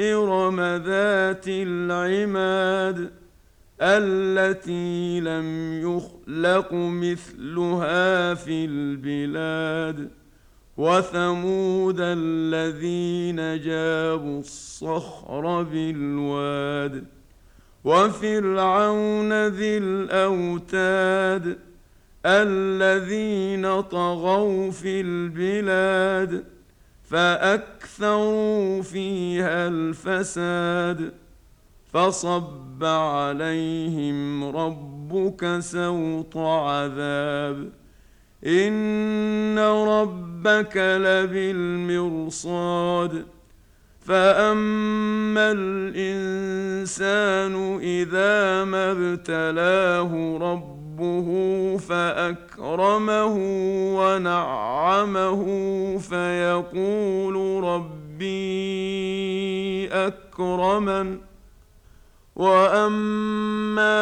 ارم ذات العماد التي لم يخلق مثلها في البلاد وثمود الذين جابوا الصخر بالواد وفرعون ذي الاوتاد الذين طغوا في البلاد فأكثروا فيها الفساد فصب عليهم ربك سوط عذاب إن ربك لبالمرصاد فأما الإنسان إذا ما ابتلاه ربه فأكرمه ونعمه فيقول ربي أكرمن. وأما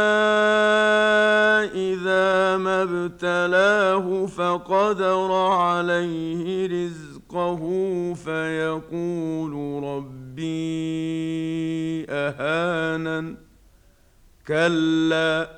إذا ما ابتلاه فقدر عليه رزقه فيقول ربي أهانن. كلا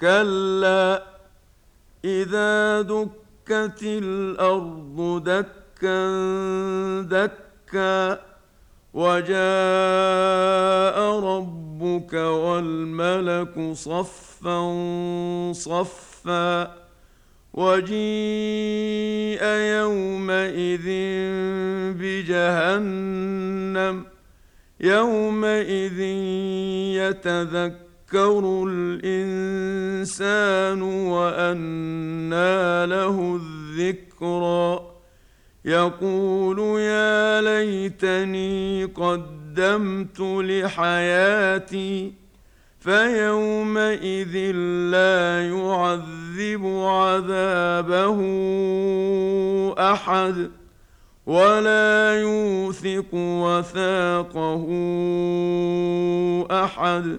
كلا إذا دكت الأرض دكا دكا وجاء ربك والملك صفا صفا وجيء يومئذ بجهنم يومئذ يتذكر الإنسان وأنى له الذكرى يقول يا ليتني قدمت لحياتي فيومئذ لا يعذب عذابه أحد ولا يوثق وثاقه أحد.